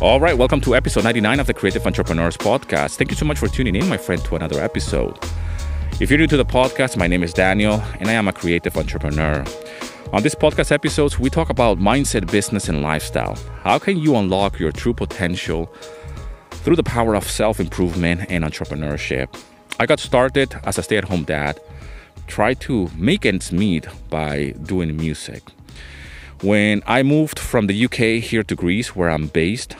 All right, welcome to episode 99 of the Creative Entrepreneurs Podcast. Thank you so much for tuning in, my friend, to another episode. If you're new to the podcast, my name is Daniel, and I am a creative entrepreneur. On this podcast episodes, we talk about mindset, business, and lifestyle. How can you unlock your true potential through the power of self improvement and entrepreneurship? I got started as a stay at home dad, tried to make ends meet by doing music. When I moved from the UK here to Greece, where I'm based,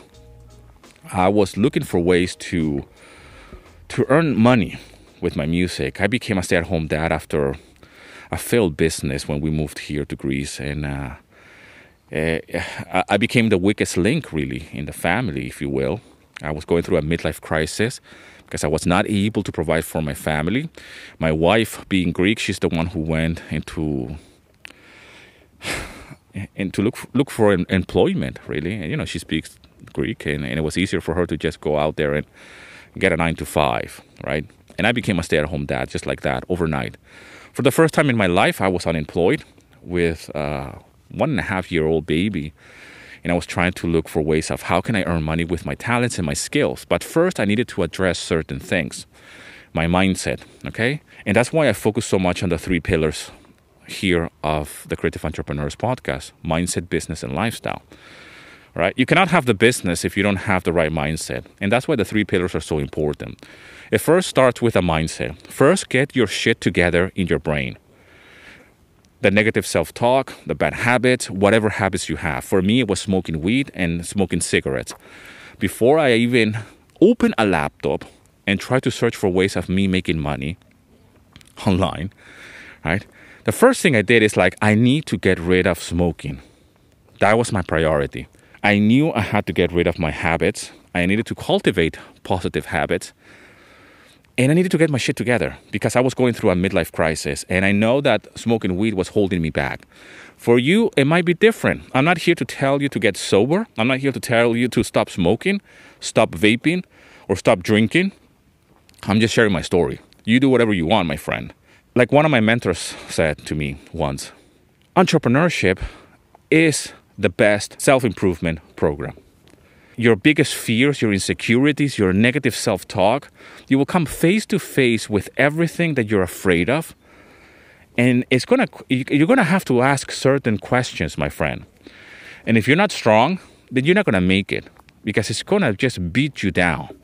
I was looking for ways to to earn money with my music. I became a stay-at-home dad after a failed business when we moved here to Greece, and uh, uh, I became the weakest link really in the family, if you will. I was going through a midlife crisis because I was not able to provide for my family. My wife, being Greek, she's the one who went into and to look look for employment really and you know she speaks greek and, and, it was easier for her to just go out there and get a nine to five right? And i became a stay-at-home dad just like that overnight. For the first time in my life i was unemployed with a one and a half year old baby and i was trying to look for ways of how can i earn money with my talents and my skills. But first i needed to address certain things my mindset okay? And that's why i focus so much on the three pillars here of the Creative Entrepreneurs podcast mindset, business, and lifestyle. Right? You cannot have the business if you don't have the right mindset. And that's why the three pillars are so important. It first starts with a mindset. First, get your shit together in your brain. The negative self talk, the bad habits, whatever habits you have. For me, it was smoking weed and smoking cigarettes. Before I even open a laptop and try to search for ways of me making money online, right? The first thing I did is like, I need to get rid of smoking. That was my priority. I knew I had to get rid of my habits. I needed to cultivate positive habits. And I needed to get my shit together because I was going through a midlife crisis. And I know that smoking weed was holding me back. For you, it might be different. I'm not here to tell you to get sober. I'm not here to tell you to stop smoking, stop vaping, or stop drinking. I'm just sharing my story. You do whatever you want, my friend. Like one of my mentors said to me once entrepreneurship is the best self improvement program. Your biggest fears, your insecurities, your negative self talk, you will come face to face with everything that you're afraid of. And it's gonna, you're gonna have to ask certain questions, my friend. And if you're not strong, then you're not gonna make it because it's gonna just beat you down.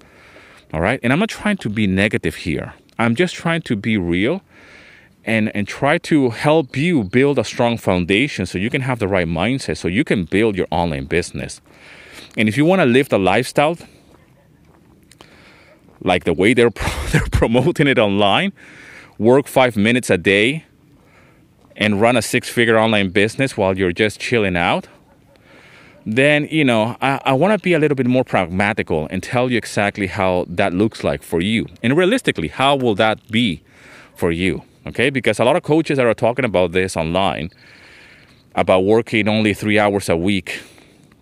All right? And I'm not trying to be negative here, I'm just trying to be real and and try to help you build a strong foundation so you can have the right mindset so you can build your online business. And if you want to live the lifestyle like the way they're they're promoting it online work 5 minutes a day and run a six figure online business while you're just chilling out then you know i, I want to be a little bit more pragmatical and tell you exactly how that looks like for you. And realistically how will that be for you okay? Because a lot of coaches that are talking about this online about working only three hours a week,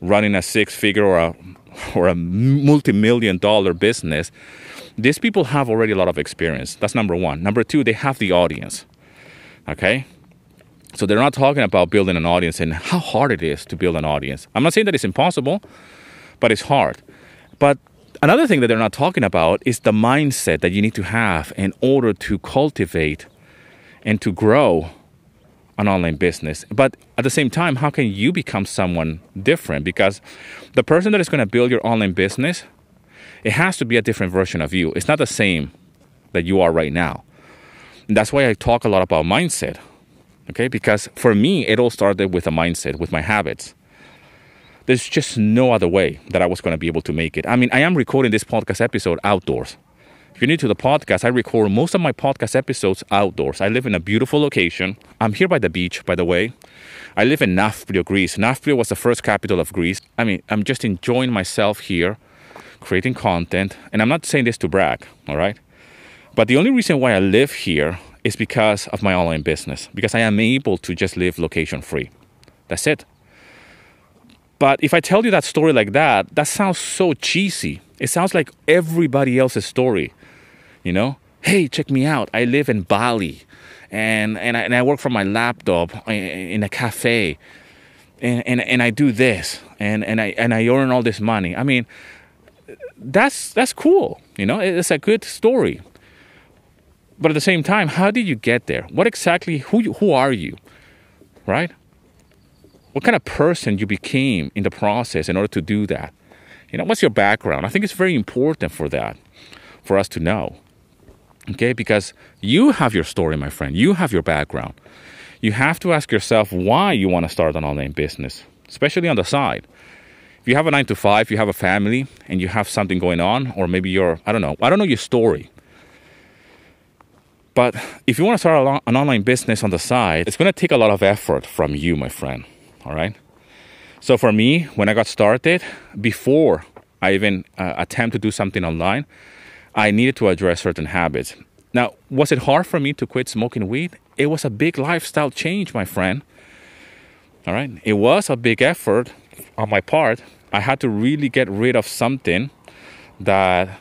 running a six figure or a, or a multi million dollar business. These people have already a lot of experience. That's number one. Number two, they have the audience, okay? So they're not talking about building an audience and how hard it is to build an audience. I'm not saying that it's impossible, but it's hard. But another thing that they're not talking about is the mindset that you need to have in order to cultivate and to grow an online business. But at the same time, how can you become someone different? Because the person that is going to build your online business, it has to be a different version of you. It's not the same that you are right now. And that's why I talk a lot about mindset. Okay? Because for me, it all started with a mindset, with my habits. There's just no other way that I was going to be able to make it. I mean, I am recording this podcast episode outdoors. You're new to the podcast, I record most of my podcast episodes outdoors. I live in a beautiful location. I'm here by the beach, by the way. I live in Nafplio, Greece. Nafplio was the first capital of Greece. I mean, I'm just enjoying myself here, creating content. And I'm not saying this to brag, all right? But the only reason why I live here is because of my online business, because I am able to just live location free. That's it. But if I tell you that story like that, that sounds so cheesy. It sounds like everybody else's story. You know, hey, check me out. I live in Bali, and and I, and I work from my laptop in a cafe, and, and, and I do this and, and I and I earn all this money. I mean, that's that's cool. You know, it's a good story. But at the same time, how did you get there? What exactly who who are you? Right? What kind of person you became in the process in order to do that? You know, what's your background? I think it's very important for that, for us to know. Okay, because you have your story, my friend. You have your background. You have to ask yourself why you want to start an online business, especially on the side. If you have a nine to five, you have a family, and you have something going on, or maybe you're, I don't know, I don't know your story. But if you want to start an online business on the side, it's going to take a lot of effort from you, my friend. All right. So for me, when I got started, before I even uh, attempt to do something online, I needed to address certain habits. Now, was it hard for me to quit smoking weed? It was a big lifestyle change, my friend. All right. It was a big effort on my part. I had to really get rid of something that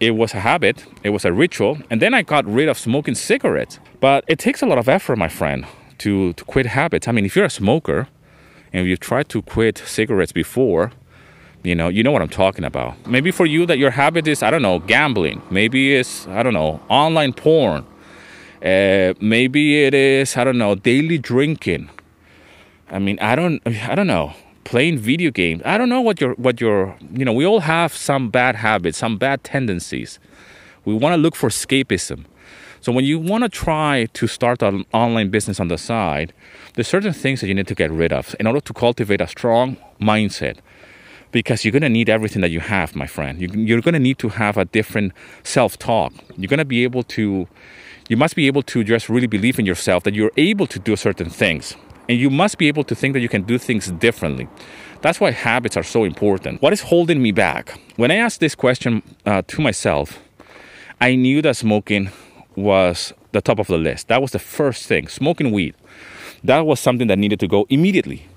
it was a habit, it was a ritual, and then I got rid of smoking cigarettes. But it takes a lot of effort, my friend, to, to quit habits. I mean, if you're a smoker and you've tried to quit cigarettes before, you know, you know what I'm talking about. Maybe for you that your habit is, I don't know, gambling. Maybe it's, I don't know, online porn. Uh, maybe it is, I don't know, daily drinking. I mean, I don't, I don't know, playing video games. I don't know what your, what your, you know, we all have some bad habits, some bad tendencies. We want to look for escapism. So when you want to try to start an online business on the side, there's certain things that you need to get rid of in order to cultivate a strong mindset because you're going to need everything that you have, my friend. You, are going to need to have a different self talk. You're going to be able to, you must be able to just really believe in yourself that you're able to do certain things. And you must be able to think that you can do things differently. That's why habits are so important. What is holding me back? When I asked this question uh, to myself, I knew that smoking was the top of the list. That was the first thing smoking weed. That was something that needed to go immediately.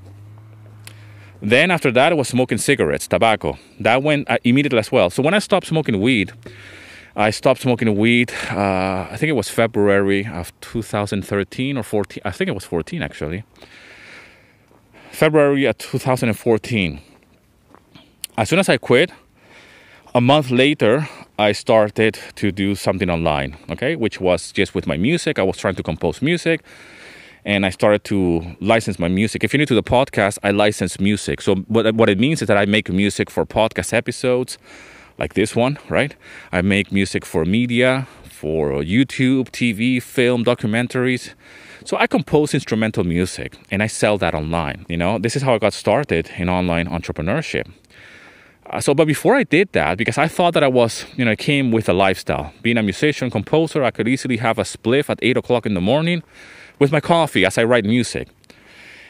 Then after that, I was smoking cigarettes, tobacco. That went uh, immediately as well. So when I stopped smoking weed, I stopped smoking weed. Uh, I think it was February of 2013 or 14. I think it was 14 actually. February of 2014. As soon as I quit, a month later, I started to do something online. Okay, which was just with my music. I was trying to compose music and I started to license my music. If you're new to the podcast, I license music. So what what it means is that I make music for podcast episodes, like this one, right? I make music for media, for YouTube, TV, film, documentaries. So I compose instrumental music and I sell that online. You know, this is how I got started in online entrepreneurship. Uh, so, but before I did that, because I thought that I was, you know, came with a lifestyle. Being a musician, composer, I could easily have a spliff at eight o'clock in the morning with my coffee as I write music.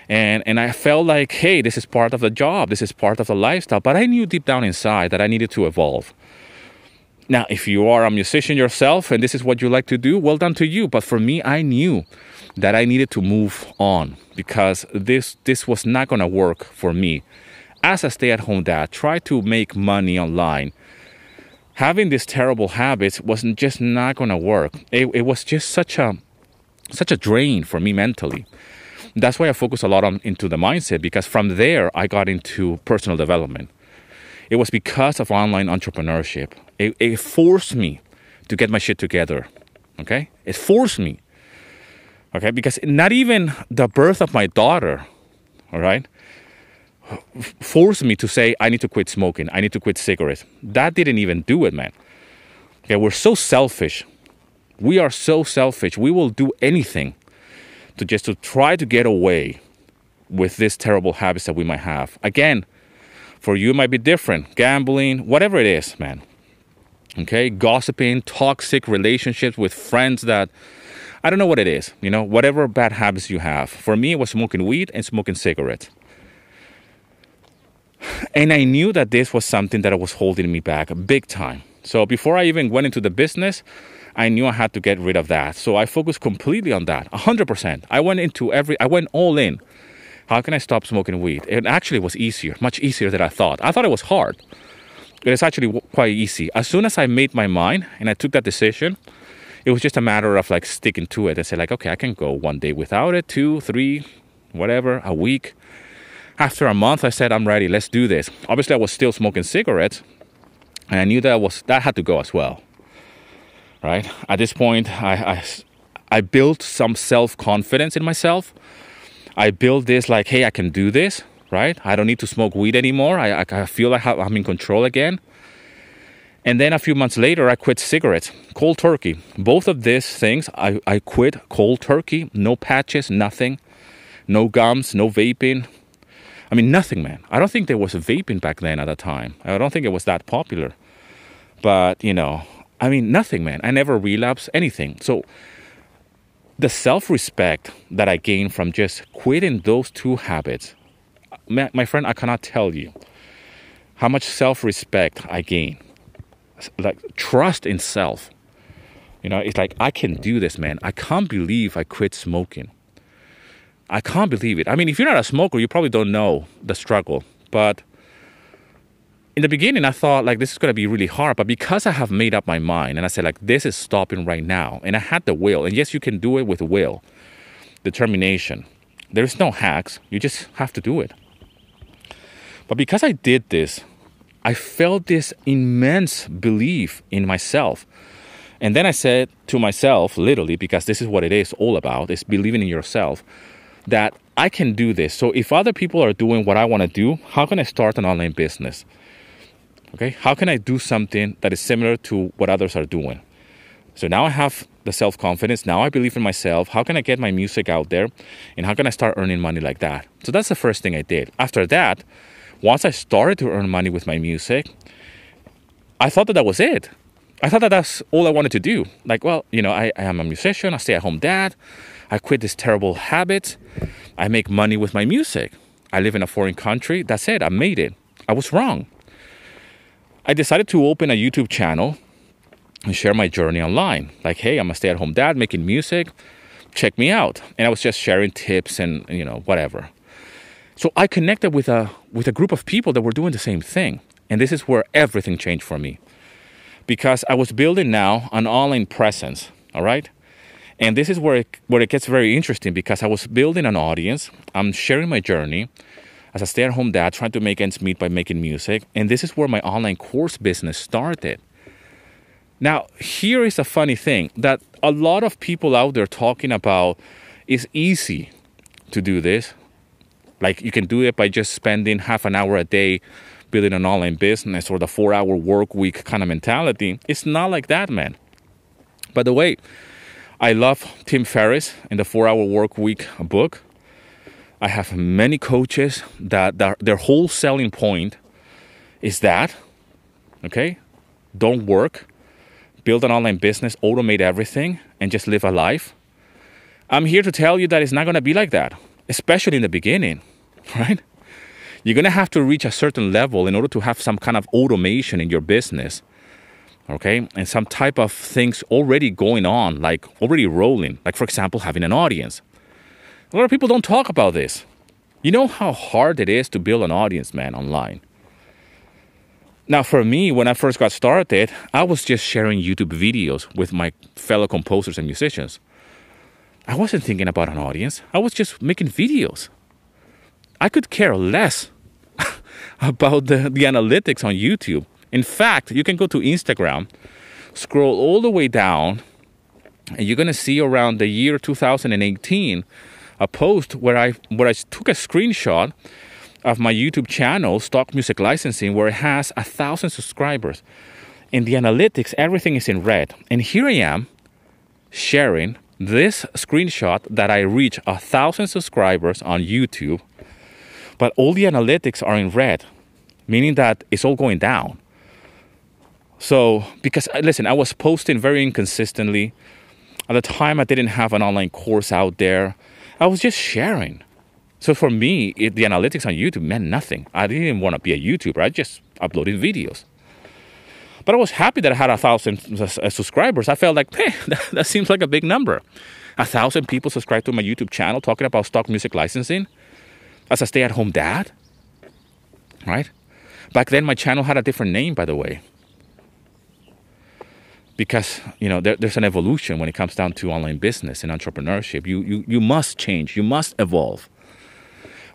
And, and I felt like, hey, this is part of the job, this is part of the lifestyle. But I knew deep down inside that I needed to evolve. Now, if you are a musician yourself and this is what you like to do, well done to you. But for me, I knew that I needed to move on because this this was not going to work for me. As a stay-at-home dad, try to make money online. Having these terrible habits wasn't just not going to work. It, it was just such a such a drain for me mentally. That's why I focus a lot on into the mindset because from there I got into personal development. It was because of online entrepreneurship. It, it forced me to get my shit together. Okay? It forced me. Okay? Because not even the birth of my daughter, all right, forced me to say, I need to quit smoking. I need to quit cigarettes. That didn't even do it, man. Okay? We're so selfish we are so selfish. We will do anything to just to try to get away with this terrible habits that we might have. Again, for you it might be different. Gambling, whatever it is, man. Okay, gossiping, toxic relationships with friends that I don't know what it is, you know, whatever bad habits you have. For me, it was smoking weed and smoking cigarettes. And I knew that this was something that was holding me back big time. So before I even went into the business, I knew I had to get rid of that. So I focused completely on that, 100%. I went into every, I went all in. How can I stop smoking weed? It actually was easier, much easier than I thought. I thought it was hard. It is actually quite easy. As soon as I made my mind and I took that decision, it was just a matter of like sticking to it and say like, okay, I can go one day without it, two, three, whatever, a week. After a month, I said, I'm ready, let's do this. Obviously, I was still smoking cigarettes, and I knew that was that had to go as well. Right? At this point, I, I, I built some self confidence in myself. I built this like, hey, I can do this, right? I don't need to smoke weed anymore. I, I feel like I'm in control again. And then a few months later, I quit cigarettes, cold turkey. Both of these things, I, I quit cold turkey, no patches, nothing, no gums, no vaping. I mean, nothing, man. I don't think there was vaping back then at the time. I don't think it was that popular. But, you know, I mean, nothing, man. I never relapsed anything. So, the self respect that I gained from just quitting those two habits, my, my friend, I cannot tell you how much self respect I gained. Like trust in self. You know, it's like, I can do this, man. I can't believe I quit smoking. I can't believe it. I mean, if you're not a smoker, you probably don't know the struggle. But in the beginning, I thought like this is going to be really hard, but because I have made up my mind and I said like this is stopping right now, and I had the will, and yes, you can do it with will, determination. There's no hacks. You just have to do it. But because I did this, I felt this immense belief in myself. And then I said to myself, literally, because this is what it is all about, is believing in yourself, that I can do this. So if other people are doing what I want to do, how can I start an online business? Okay, how can I do something that is similar to what others are doing? So now I have the self confidence. Now I believe in myself. How can I get my music out there? And how can I start earning money like that? So that's the first thing I did. After that, once I started to earn money with my music, I thought that that was it. I thought that that's all I wanted to do. Like, well, you know, I, I am a musician, I stay at home dad, I quit this terrible habit, I make money with my music. I live in a foreign country. That's it, I made it. I was wrong. I decided to open a YouTube channel and share my journey online. Like, hey, I'm a stay at home dad making music. Check me out. And I was just sharing tips and, you know, whatever. So I connected with a, with a group of people that were doing the same thing. And this is where everything changed for me. Because I was building now an online presence, all right? And this is where it, where it gets very interesting because I was building an audience. I'm sharing my journey as a stay at home dad trying to make ends meet by making music. And this is where my online course business started. Now, here is a funny thing that a lot of people out there talking about is easy to do this. Like you can do it by just spending half an hour a day building an online business or the four hour work week kind of mentality. It's not like that, man. By the way, I love Tim Ferriss in the four hour work week book. I have many coaches that, that their whole selling point is that, okay, don't work, build an online business, automate everything, and just live a life. I'm here to tell you that it's not to be like that, especially in the beginning, right? You're to have to reach a certain level in order to have some kind of automation in your business, okay? And some type of things already going on, like already rolling, like, for example, having an audience. A lot of people don't talk about this. You know how hard it is to build an audience, man, online. Now, for me, when I first got started, I was just sharing YouTube videos with my fellow composers and musicians. I wasn't thinking about an audience, I was just making videos. I could care less about the, the analytics on YouTube. In fact, you can go to Instagram, scroll all the way down, and you're gonna see around the year 2018 a post where I where I took a screenshot of my YouTube channel, Stock Music Licensing, where it has a thousand subscribers. In the analytics, everything is in red. And here I am sharing this screenshot that I reach a thousand subscribers on YouTube, but all the analytics are in red, meaning that it's all going down. So, because uh, listen, I was posting very inconsistently. At the time, I didn't have an online course out there. I was just sharing. So for me, it, the analytics on YouTube meant nothing. I didn't want to be a YouTuber. I just uploaded videos. But I was happy that I had a thousand uh, subscribers. I felt like, hey, that, that seems like a big number. A thousand people subscribe to my YouTube channel talking about stock music licensing as a stay-at-home dad. Right? Back then, my channel had a different name, by the way because you know there, there's an evolution when it comes down to online business and entrepreneurship. You, you you must change. You must evolve.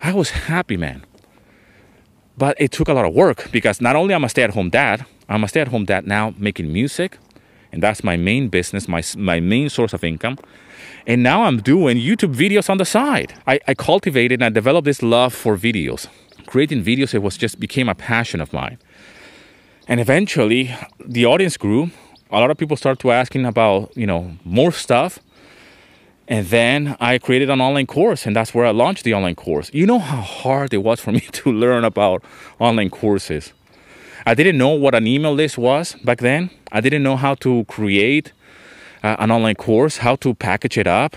I was happy, man. But it took a lot of work because not only I'm a stay-at-home dad, I'm a stay-at-home dad now making music, and that's my main business, my my main source of income. And now I'm doing YouTube videos on the side. I, I cultivated and I developed this love for videos. Creating videos, it was just became a passion of mine. And eventually the audience grew. A lot of people started to asking about, you know, more stuff. And then I created an online course, and that's where I launched the online course. You know how hard it was for me to learn about online courses. I didn't know what an email list was back then. I didn't know how to create uh, an online course, how to package it up,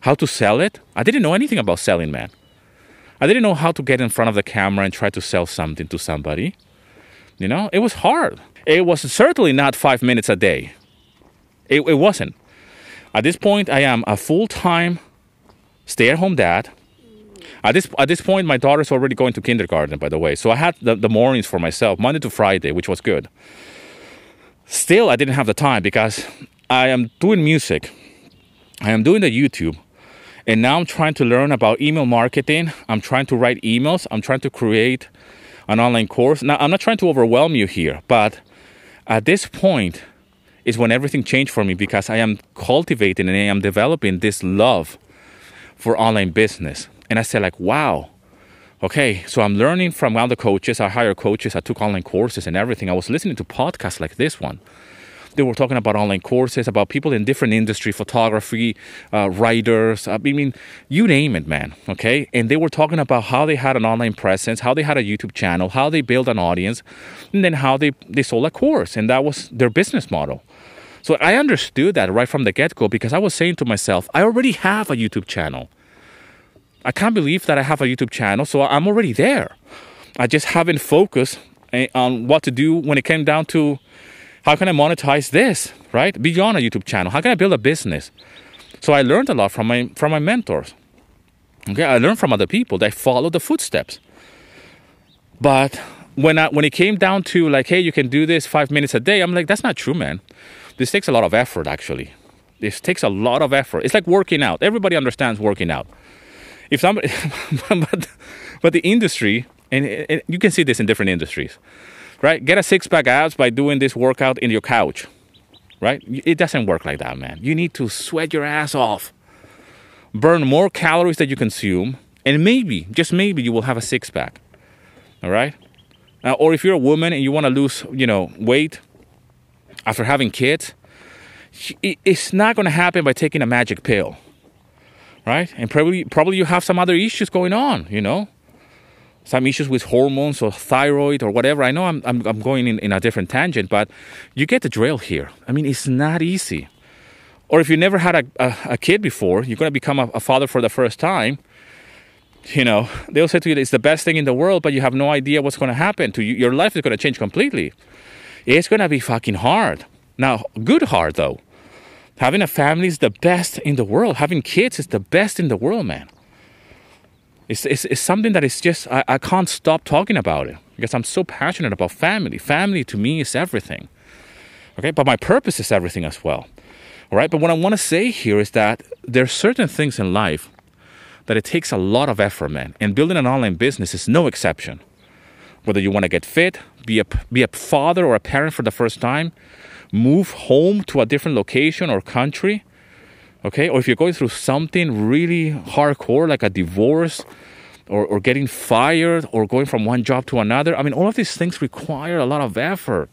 how to sell it. I didn't know anything about selling, man. I didn't know how to get in front of the camera and try to sell something to somebody. You know, it was hard. It was certainly not five minutes a day. It, it wasn't. At this point, I am a full time stay at home dad. At this, at this point, my daughter's already going to kindergarten, by the way. So I had the, the mornings for myself, Monday to Friday, which was good. Still, I didn't have the time because I am doing music, I am doing the YouTube, and now I'm trying to learn about email marketing. I'm trying to write emails. I'm trying to create an online course. Now, I'm not trying to overwhelm you here, but at this point is when everything changed for me because I am cultivating and I am developing this love for online business. And I said, like, wow, okay, so I'm learning from other coaches. I hire coaches. I took online courses and everything. I was listening to podcasts like this one. They were talking about online courses, about people in different industry, photography, uh, writers. I mean, you name it, man. Okay, and they were talking about how they had an online presence, how they had a YouTube channel, how they built an audience, and then how they they sold a course, and that was their business model. So I understood that right from the get go because I was saying to myself, I already have a YouTube channel. I can't believe that I have a YouTube channel, so I'm already there. I just haven't focused eh, on what to do when it came down to how can I monetize this, right? Beyond a YouTube channel, how can I build a business? So I learned a lot from my from my mentors. Okay, I learned from other people. They follow the footsteps. But when I, when it came down to like, hey, you can do this five minutes a day, I'm like, that's not true, man. This takes a lot of effort, actually. This takes a lot of effort. It's like working out. Everybody understands working out. If somebody, but, but the industry, and, and you can see this in different industries right? Get a six pack abs by doing this workout in your couch, right? It doesn't work like that, man. You need to sweat your ass off, burn more calories that you consume, and maybe, just maybe, you will have a six pack, all right? Uh, or if you're a woman and you want to lose, you know, weight after having kids, it's not going to happen by taking a magic pill, right? And probably, probably you have some other issues going on, you know some issues with hormones or thyroid or whatever. I know I'm, I'm, I'm going in, in a different tangent, but you get the drill here. I mean, it's not easy. Or if you never had a, a, a kid before, you're going to become a, a, father for the first time. You know, they'll say to you, it's the best thing in the world, but you have no idea what's going to happen to you. Your life is going to change completely. It's going to be fucking hard. Now, good hard though. Having a family is the best in the world. Having kids is the best in the world, man. It's, it's, it's something that is just, I, I can't stop talking about it because I'm so passionate about family. Family to me is everything. Okay, but my purpose is everything as well. All right, but what I want to say here is that there are certain things in life that it takes a lot of effort, man. And building an online business is no exception. Whether you want to get fit, be a, be a father or a parent for the first time, move home to a different location or country, okay? Or if you're going through something really hardcore like a divorce or, or getting fired or going from one job to another i mean all of these things require a lot of effort.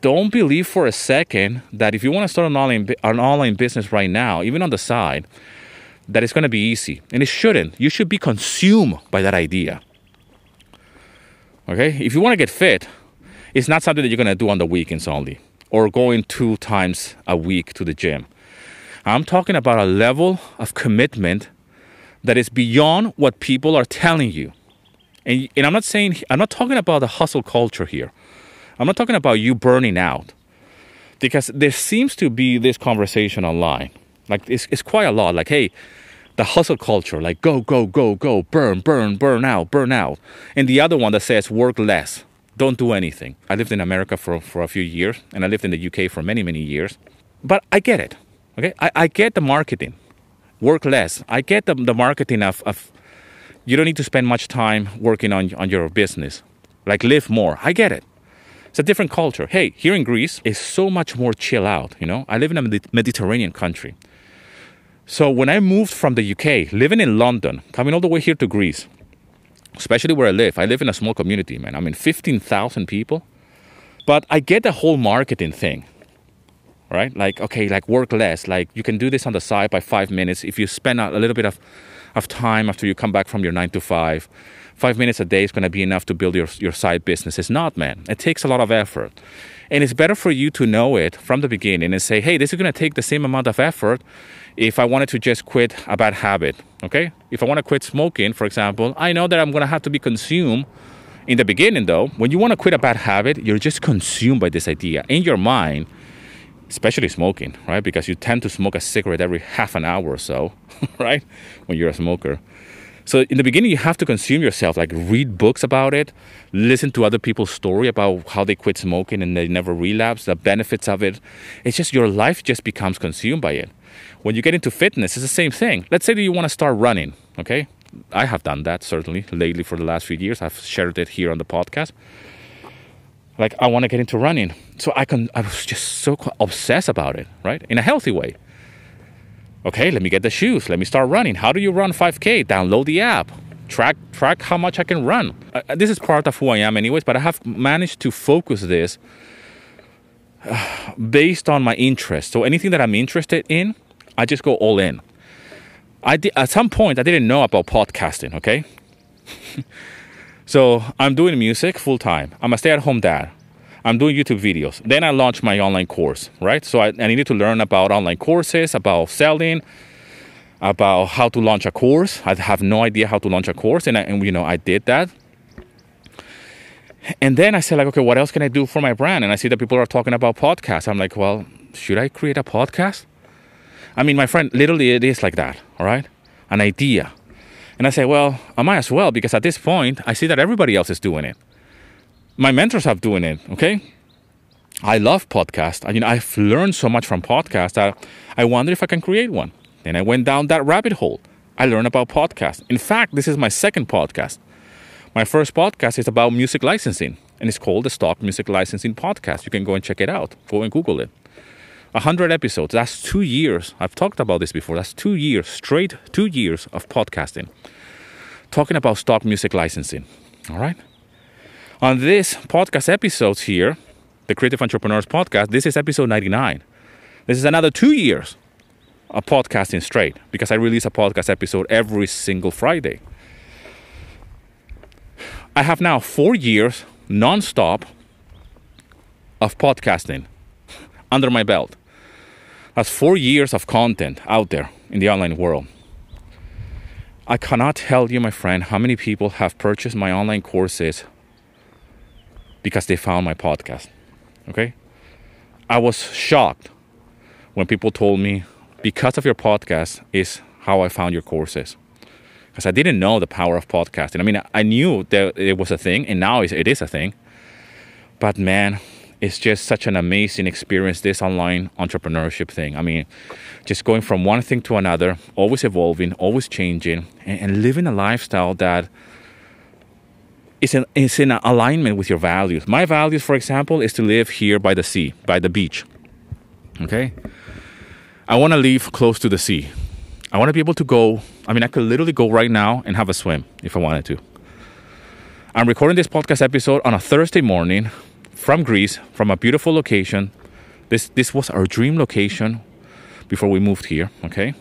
Don't believe for a second that if you want to start an online, an online business right now even on the side that it's going to be easy. And it shouldn't. You should be consumed by that idea. Okay? If you want to get fit it's not something that you're going to do on the weekends only or going two times a week to the gym I'm talking about a level of commitment that is beyond what people are telling you. And, and I'm not saying, I'm not talking about the hustle culture here. I'm not talking about you burning out. Because there seems to be this conversation online. Like, it's, it's quite a lot. Like, hey, the hustle culture, like go, go, go, go, burn, burn, burn out, burn out. And the other one that says work less, don't do anything. I lived in America for, for a few years, and I lived in the UK for many, many years. But I get it. Okay, I, I get the marketing, work less. I get the, the marketing of, of you don't need to spend much time working on, on your business. Like live more. I get it. It's a different culture. Hey, here in Greece, it's so much more chill out. You know, I live in a Mediterranean country. So when I moved from the UK, living in London, coming all the way here to Greece, especially where I live, I live in a small community, man. I mean, 15,000 people. But I get the whole marketing thing, right? Like, okay, like work less. Like you can do this on the side by five minutes. If you spend a, little bit of, of time after you come back from your nine to five, five minutes a day is going to be enough to build your, your side business. It's not, man. It takes a lot of effort. And it's better for you to know it from the beginning and say, hey, this is going to take the same amount of effort if I wanted to just quit a bad habit. Okay? If I want to quit smoking, for example, I know that I'm going to have to be consumed. In the beginning, though, when you want to quit a bad habit, you're just consumed by this idea. In your mind, especially smoking, right? Because you tend to smoke a cigarette every half an hour or so, right? When you're a smoker. So in the beginning, you have to consume yourself, like read books about it, listen to other people's story about how they quit smoking and they never relapse, the benefits of it. It's just your life just becomes consumed by it. When you get into fitness, it's the same thing. Let's say that you want to start running, okay? I have done that certainly lately for the last few years. I've shared it here on the podcast. Like I want to get into running, so I can. I was just so obsessed about it, right? In a healthy way okay, let me get the shoes. Let me start running. How do you run 5K? Download the app. Track track how much I can run. Uh, uh, this is part of who I am, anyways. But I have managed to focus this uh, based on my interest. So anything that I'm interested in, I just go all in. I di- at some point I didn't know about podcasting. Okay, so I'm doing music full time. I'm a stay-at-home dad. I'm doing YouTube videos. Then I launched my online course, right? So I, I needed to learn about online courses, about selling, about how to launch a course. I have no idea how to launch a course, and, I, and you know I did that. And then I said, like, okay, what else can I do for my brand? And I see that people are talking about podcasts. I'm like, well, should I create a podcast? I mean, my friend, literally, it is like that. All right, an idea. And I say, well, I might as well because at this point, I see that everybody else is doing it my mentors have doing it. Okay, I love podcast. I mean, I've learned so much from podcasts that I wonder if I can create one. Then I went down that rabbit hole. I learned about podcasts. In fact, this is my second podcast. My first podcast is about music licensing, and it's called the Stock Music Licensing Podcast. You can go and check it out. Go and Google it. 100 episodes. That's two years. I've talked about this before. That's two years, straight two years of podcasting, talking about stock music licensing. All right? On this podcast episodes here, the Creative Entrepreneurs Podcast, this is episode 99. This is another two years of podcasting straight because I release a podcast episode every single Friday. I have now four years non-stop of podcasting under my belt. That's four years of content out there in the online world. I cannot tell you, my friend, how many people have purchased my online courses because they found my podcast. Okay? I was shocked when people told me, because of your podcast is how I found your courses. Because I didn't know the power of podcasting. I mean, I knew that it was a thing, and now it is a thing. But man, it's just such an amazing experience, this online entrepreneurship thing. I mean, just going from one thing to another, always evolving, always changing, and, and living a lifestyle that is in, is in alignment with your values. My values, for example, is to live here by the sea, by the beach. Okay? I want to live close to the sea. I want to be able to go. I mean, I could literally go right now and have a swim if I wanted to. I'm recording this podcast episode on a Thursday morning from Greece, from a beautiful location. This this was our dream location before we moved here, okay?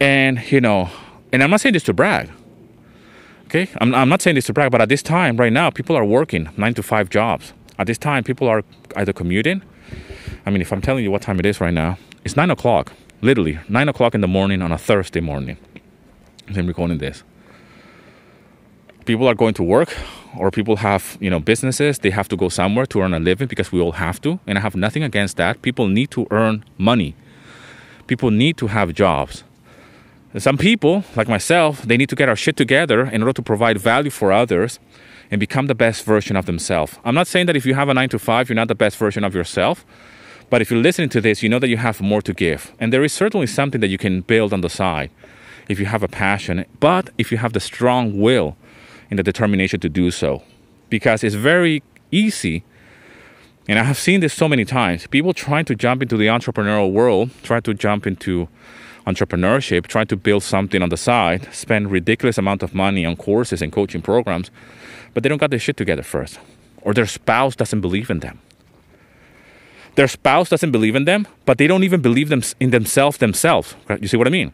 And you know, and I'm not saying this to brag. Okay, I'm, I'm not saying this to brag, but at this time, right now, people are working nine to five jobs. At this time, people are either commuting. I mean, if I'm telling you what time it is right now, it's nine o'clock, literally nine o'clock in the morning on a Thursday morning. I'm recording this. People are going to work, or people have you know businesses. They have to go somewhere to earn a living because we all have to, and I have nothing against that. People need to earn money. People need to have jobs. Some people, like myself, they need to get our shit together in order to provide value for others and become the best version of themselves. I'm not saying that if you have a nine to five, you're not the best version of yourself. But if you're listening to this, you know that you have more to give. And there is certainly something that you can build on the side. if you have a passion, but if you have the strong will and the determination to do so. Because it's very easy, and I have seen this so many times people trying to jump into the entrepreneurial world, try to jump into entrepreneurship, try to build something on the side, spend ridiculous amount of money on courses and coaching programs, but they don't got their shit together first. Or their spouse doesn't believe in them. Their spouse doesn't believe in them, but they don't even believe them in themselves themselves. You see what I mean?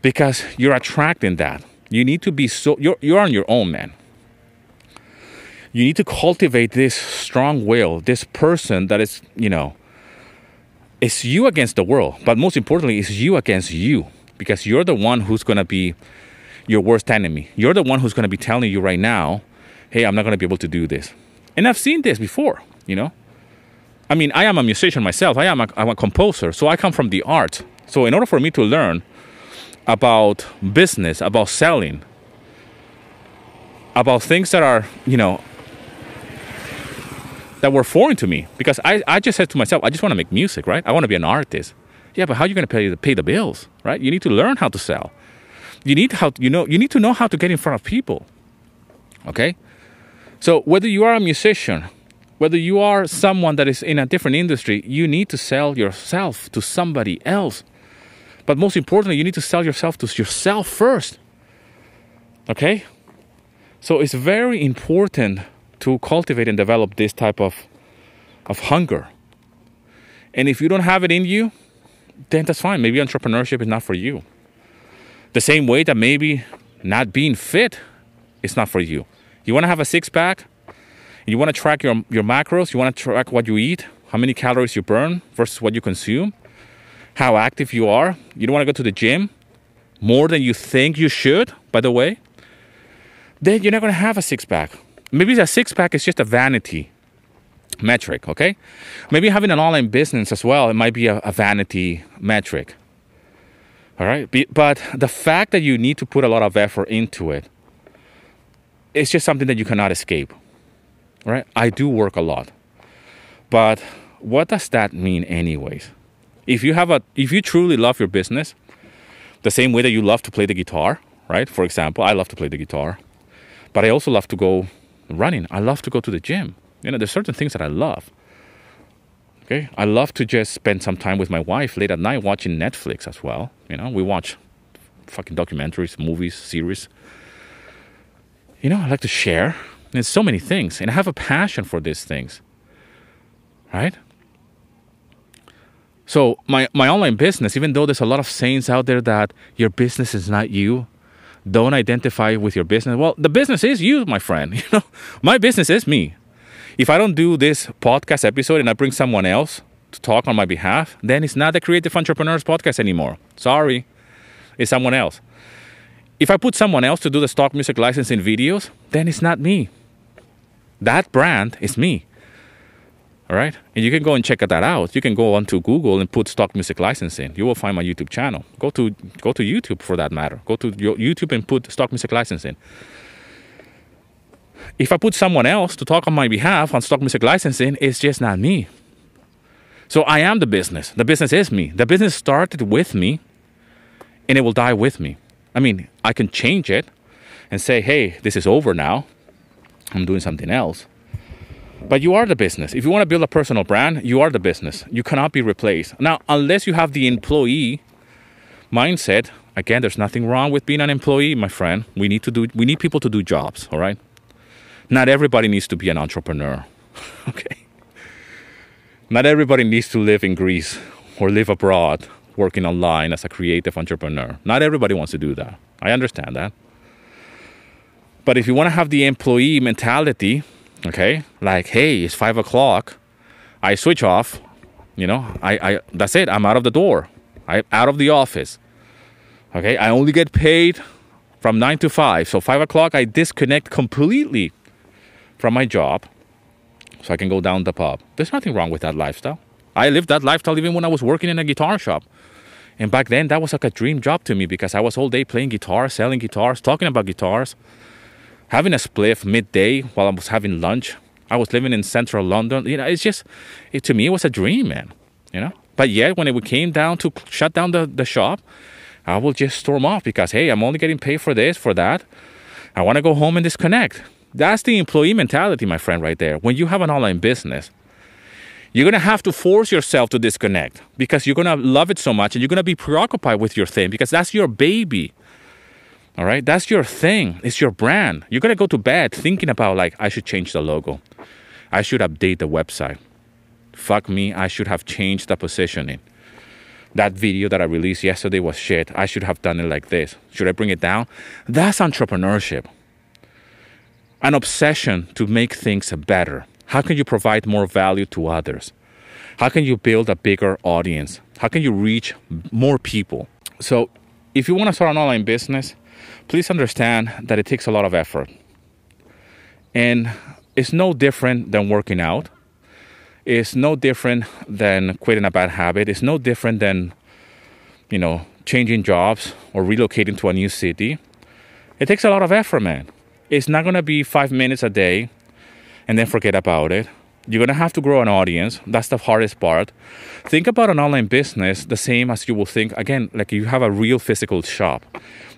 Because you're attracting that. You need to be so you're you're on your own, man. You need to cultivate this strong will, this person that is, you know, it's you against the world, but most importantly, it's you against you because you're the one who's going to be your worst enemy. You're the one who's going to be telling you right now, hey, I'm not going to be able to do this. And I've seen this before, you know. I mean, I am a musician myself, I am a, I'm a composer, so I come from the art. So, in order for me to learn about business, about selling, about things that are, you know, that were foreign to me because I, I just said to myself, I just want to make music, right? I want to be an artist. Yeah, but how are you going to pay the, pay the bills, right? You need to learn how to sell. You need how you know you need to know how to get in front of people. Okay? So whether you are a musician, whether you are someone that is in a different industry, you need to sell yourself to somebody else. But most importantly, you need to sell yourself to yourself first. Okay? So it's very important to cultivate and develop this type of, of hunger. And if you don't have it in you, then that's fine. Maybe entrepreneurship is not for you. The same way that maybe not being fit is not for you. You want to have a six pack? You want to track your, your macros? You want to track what you eat? How many calories you burn versus what you consume? How active you are? You don't want to go to the gym more than you think you should, by the way? Then you're not going to have a six pack maybe a six pack is just a vanity metric, okay? Maybe having an online business as well, it might be a, a vanity metric. All right? But the fact that you need to put a lot of effort into it, it's just something that you cannot escape. Right? I do work a lot. But what does that mean anyways? If you have a if you truly love your business, the same way that you love to play the guitar, right? For example, I love to play the guitar. But I also love to go running. I love to go to the gym. You know, there's certain things that I love. Okay, I love to just spend some time with my wife late at night watching Netflix as well. You know, we watch fucking documentaries, movies, series. You know, I like to share. There's so many things, and I have a passion for these things. Right? So my, my online business, even though there's a lot of sayings out there that your business is not you, don't identify with your business. Well, the business is you, my friend. You know, my business is me. If I don't do this podcast episode and I bring someone else to talk on my behalf, then it's not the Creative Entrepreneurs podcast anymore. Sorry, it's someone else. If I put someone else to do the stock music licensing videos, then it's not me. That brand is me. All right. And you can go and check that out. You can go onto Google and put stock music licensing. You will find my YouTube channel. Go to go to YouTube for that matter. Go to YouTube and put stock music licensing. If I put someone else to talk on my behalf on stock music licensing, it's just not me. So I am the business. The business is me. The business started with me and it will die with me. I mean, I can change it and say, hey, this is over now. I'm doing something else. But you are the business. If you want to build a personal brand, you are the business. You cannot be replaced. Now, unless you have the employee mindset, again, there's nothing wrong with being an employee, my friend. We need to do we need people to do jobs, all right? Not everybody needs to be an entrepreneur. okay? Not everybody needs to live in Greece or live abroad working online as a creative entrepreneur. Not everybody wants to do that. I understand that. But if you want to have the employee mentality, okay? Like hey it's five o'clock. I switch off. You know i, I that's it. I'm out of the door. I'm out of the office. Okay? I only get paid from nine to five. So five o'clock i disconnect completely from my job so i can go down the pub. There's nothing wrong with that lifestyle. I lived that lifestyle even when i was working in a guitar shop. And back then that was like a dream job to me because i was all day playing guitar selling guitars talking about guitars having a spliff midday while I was having lunch. I was living in central London. You know, it's just, it, to me, it was a dream, man. You know? But yet, when it came down to shut down the, the shop, I will just storm off because, hey, I'm only getting paid for this, for that. I want to go home and disconnect. That's the employee mentality, my friend, right there. When you have an online business, you're going to have to force yourself to disconnect because you're going to love it so much and you're going to be preoccupied with your thing because that's your baby. All right? That's your thing. It's your brand. You're to go to bed thinking about, like, I should change the logo. I should update the website. Fuck me, I should have changed the positioning. That video that I released yesterday was shit. I should have done it like this. Should I bring it down? That's entrepreneurship. An obsession to make things better. How can you provide more value to others? How can you build a bigger audience? How can you reach more people? So, if you want to start an online business, please understand that it takes a lot of effort. And it's no different than working out. It's no different than quitting a bad habit. It's no different than, you know, changing jobs or relocating to a new city. It takes a lot of effort, man. It's not to be five minutes a day and then forget about it. You're gonna have to grow an audience. That's the hardest part. Think about an online business the same as you will think again, like you have a real physical shop.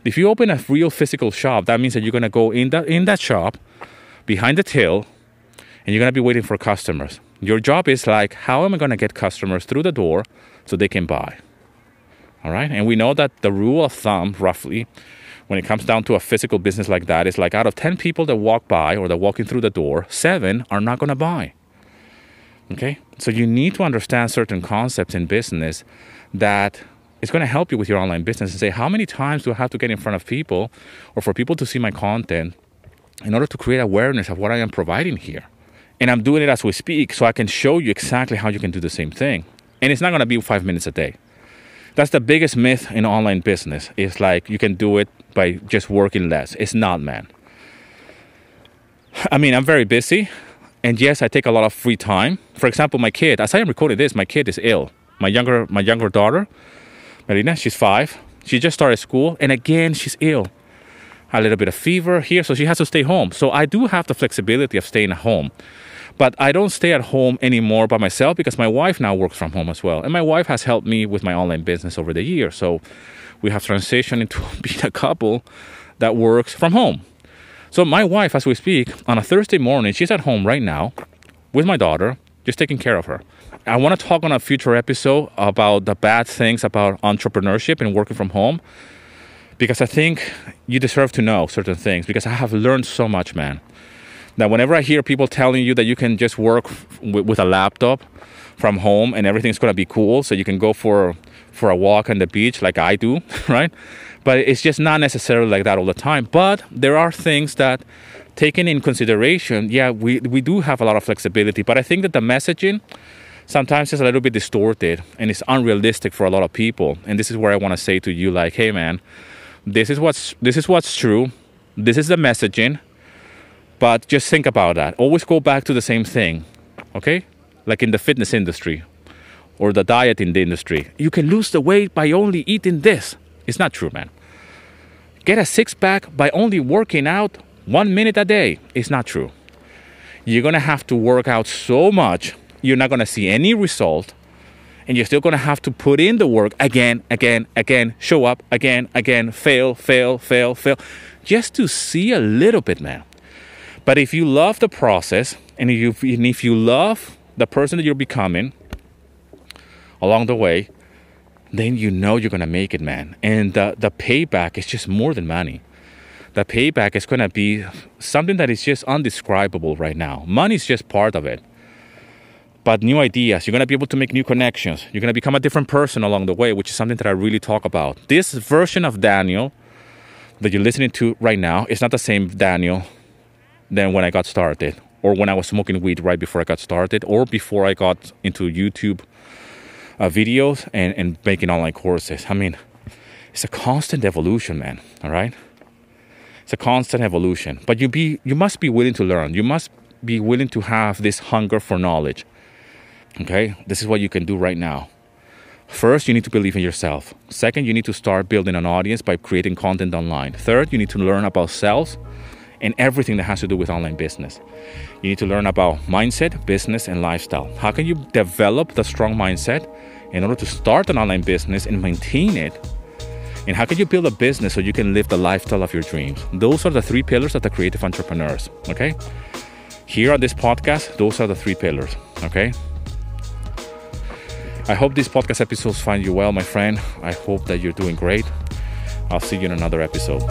If you open a real physical shop, that means that you're gonna go in that in that shop, behind the till, and you're gonna be waiting for customers. Your job is like, how am I gonna get customers through the door so they can buy? All right, and we know that the rule of thumb, roughly, when it comes down to a physical business like that, is like out of 10 people that walk by or they're walking through the door, seven are not to buy. Okay? So you need to understand certain concepts in business that is going to help you with your online business and say, how many times do I have to get in front of people or for people to see my content in order to create awareness of what I am providing here? And I'm doing it as we speak so I can show you exactly how you can do the same thing. And it's not going to be five minutes a day. That's the biggest myth in online business. It's like you can do it by just working less. It's not, man. I mean, I'm very busy, and yes, I take a lot of free time. For example, my kid, as I am recording this, my kid is ill. My younger, my younger daughter, Marina, she's five. She just started school, and again, she's ill. A little bit of fever here, so she has to stay home. So I do have the flexibility of staying at home. But I don't stay at home anymore by myself because my wife now works from home as well. And my wife has helped me with my online business over the years. So we have transitioned into being a couple that works from home. So my wife, as we speak, on a Thursday morning, she's at home right now with my daughter, just taking care of her. I want to talk on a future episode about the bad things about entrepreneurship and working from home because I think you deserve to know certain things because I have learned so much, man. That whenever I hear people telling you that you can just work w- with a laptop from home and everything's going to be cool, so you can go for for a walk on the beach like I do, right? But it's just not necessarily like that all the time. But there are things that taken in consideration, yeah, we, we do have a lot of flexibility. But I think that the messaging sometimes is a little bit distorted and it's unrealistic for a lot of people. And this is where I want to say to you, like, hey man, this is what's this is what's true. This is the messaging but just think about that. Always go back to the same thing, okay? Like in the fitness industry or the diet in the industry. You can lose the weight by only eating this. It's not true, man. Get a six pack by only working out one minute a day. It's not true. You're gonna have to work out so much, you're not gonna see any result, and you're still gonna have to put in the work again, again, again, show up again, again, fail, fail, fail, fail, just to see a little bit, man. But if you love the process and if you, and if you love the person that you're becoming along the way, then you know you're gonna make it, man. And the, the payback is just more than money. The payback is gonna be something that is just undescribable right now. Money is just part of it. But new ideas, you're gonna be able to make new connections. You're gonna become a different person along the way, which is something that I really talk about. This version of Daniel that you're listening to right now is not the same Daniel than when I got started, or when I was smoking weed right before I got started, or before I got into YouTube uh, videos and, and making online courses. I mean, it's a constant evolution, man. All right, it's a constant evolution. But you be you must be willing to learn. You must be willing to have this hunger for knowledge. Okay, this is what you can do right now. First, you need to believe in yourself. Second, you need to start building an audience by creating content online. Third, you need to learn about sales and everything that has to do with online business. You need to learn about mindset, business, and lifestyle. How can you develop the strong mindset in order to start an online business and maintain it And how can you build a business so you can live the lifestyle of your dreams? Those are the three pillars of the creative entrepreneurs. Okay. Here on this podcast, those are the three pillars. Okay. I hope these podcast episodes find you well, my friend. I hope that you're doing great. I'll see you in another episode.